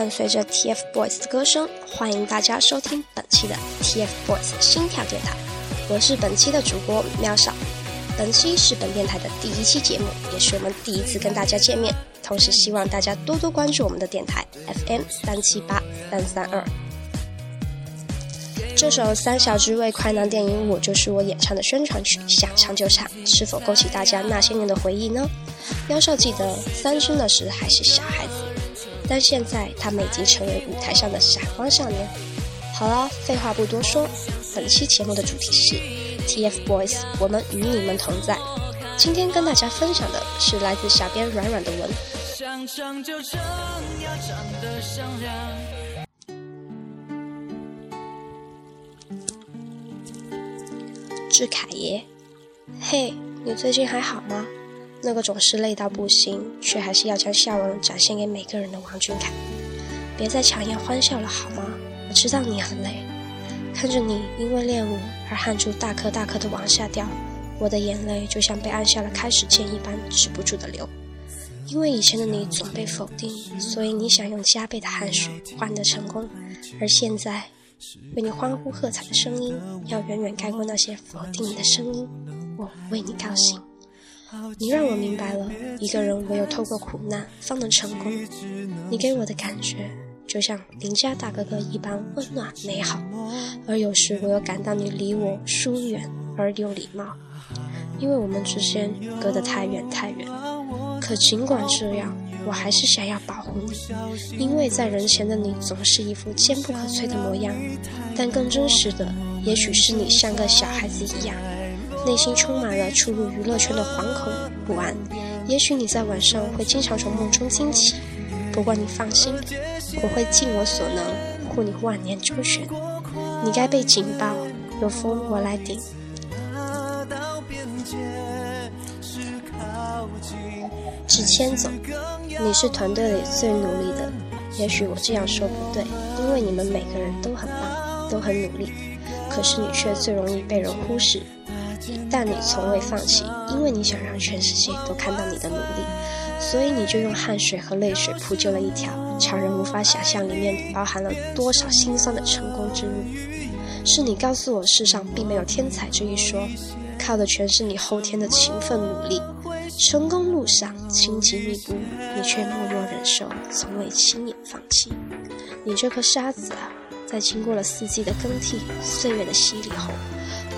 伴随着 TFBOYS 的歌声，欢迎大家收听本期的 TFBOYS 心跳电台。我是本期的主播喵少。本期是本电台的第一期节目，也是我们第一次跟大家见面。同时，希望大家多多关注我们的电台 FM 三七八三三二。这首三小只为快男电影《我就是我》演唱的宣传曲，想唱就唱，是否勾起大家那些年的回忆呢？喵少记得三生的时还是小孩子，但现在他们已经成为舞台上的闪光少年。好了，废话不多说，本期节目的主题是 TFBOYS，我们与你们同在。今天跟大家分享的是来自小编软软的文。想唱就唱，要唱得响亮。是凯爷，嘿，你最近还好吗？那个总是累到不行，却还是要将笑容展现给每个人的王俊凯，别再强颜欢笑了好吗？我知道你很累，看着你因为练舞而汗珠大颗大颗的往下掉，我的眼泪就像被按下了开始键一般止不住的流。因为以前的你总被否定，所以你想用加倍的汗水换得成功，而现在。为你欢呼喝彩的声音，要远远盖过那些否定你的声音。我为你高兴，你让我明白了，一个人唯有透过苦难方能成功。你给我的感觉，就像邻家大哥哥一般温暖美好，而有时我又感到你离我疏远而有礼貌，因为我们之间隔得太远太远。可尽管这样。我还是想要保护你，因为在人前的你总是一副坚不可摧的模样，但更真实的，也许是你像个小孩子一样，内心充满了出入娱乐圈的惶恐不安。也许你在晚上会经常从梦中惊起，不过你放心，我会尽我所能护你万年周全。你该被警报，有风我来顶。指牵走。你是团队里最努力的，也许我这样说不对，因为你们每个人都很棒，都很努力，可是你却最容易被人忽视。但你从未放弃，因为你想让全世界都看到你的努力，所以你就用汗水和泪水铺就了一条常人无法想象里面包含了多少辛酸的成功之路。是你告诉我世上并没有天才这一说，靠的全是你后天的勤奋努力。成功路上荆棘密布，你却默默忍受，从未轻言放弃。你这颗沙子啊，在经过了四季的更替、岁月的洗礼后，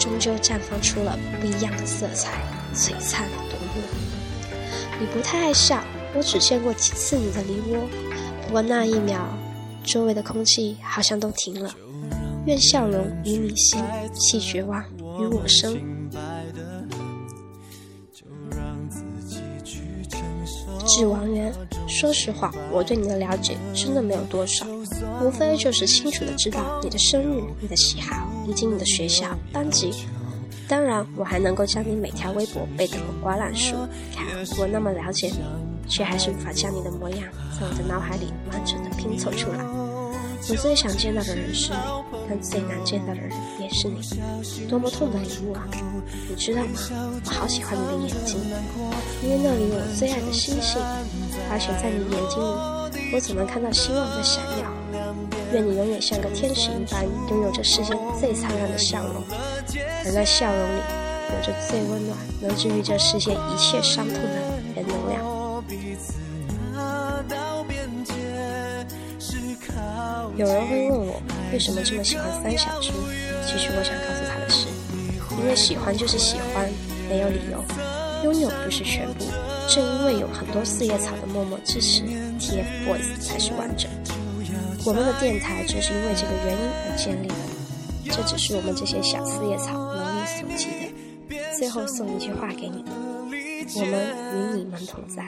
终究绽放出了不一样的色彩，璀璨夺目。你不太爱笑，我只见过几次你的梨窝，不过那一秒，周围的空气好像都停了。愿笑容与你心，弃绝望与我生。致王源，说实话，我对你的了解真的没有多少，无非就是清楚的知道你的生日、你的喜好以及你的学校、班级。当然，我还能够将你每条微博背得滚瓜烂熟。看我那么了解你，却还是无法将你的模样在我的脑海里完整的拼凑出来。我最想见到的人是你，但最难见到的人也是你。多么痛的礼物啊！你知道吗？我好喜欢你的眼睛，因为那里有我最爱的星星，而且在你眼睛里，我总能看到希望在闪耀。愿你永远像个天使一般，拥有着世间最灿烂的笑容，而在笑容里，有着最温暖、能治愈这世界一切伤痛的原能量。有人会问我为什么这么喜欢三小只，其实我想告诉他的是，因为喜欢就是喜欢，没有理由。拥有不是全部，正因为有很多四叶草的默默支持，TFBOYS 才是完整。我们的电台就是因为这个原因而建立的。这只是我们这些小四叶草能力所及的。最后送一句话给你们：我们与你们同在。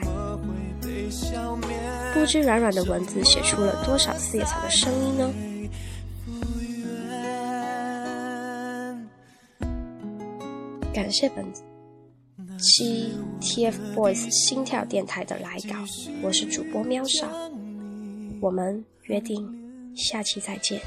不知软软的文字写出了多少四叶草的声音呢？感谢本期 TFBOYS 心跳电台的来稿，我是主播喵少，我们约定下期再见。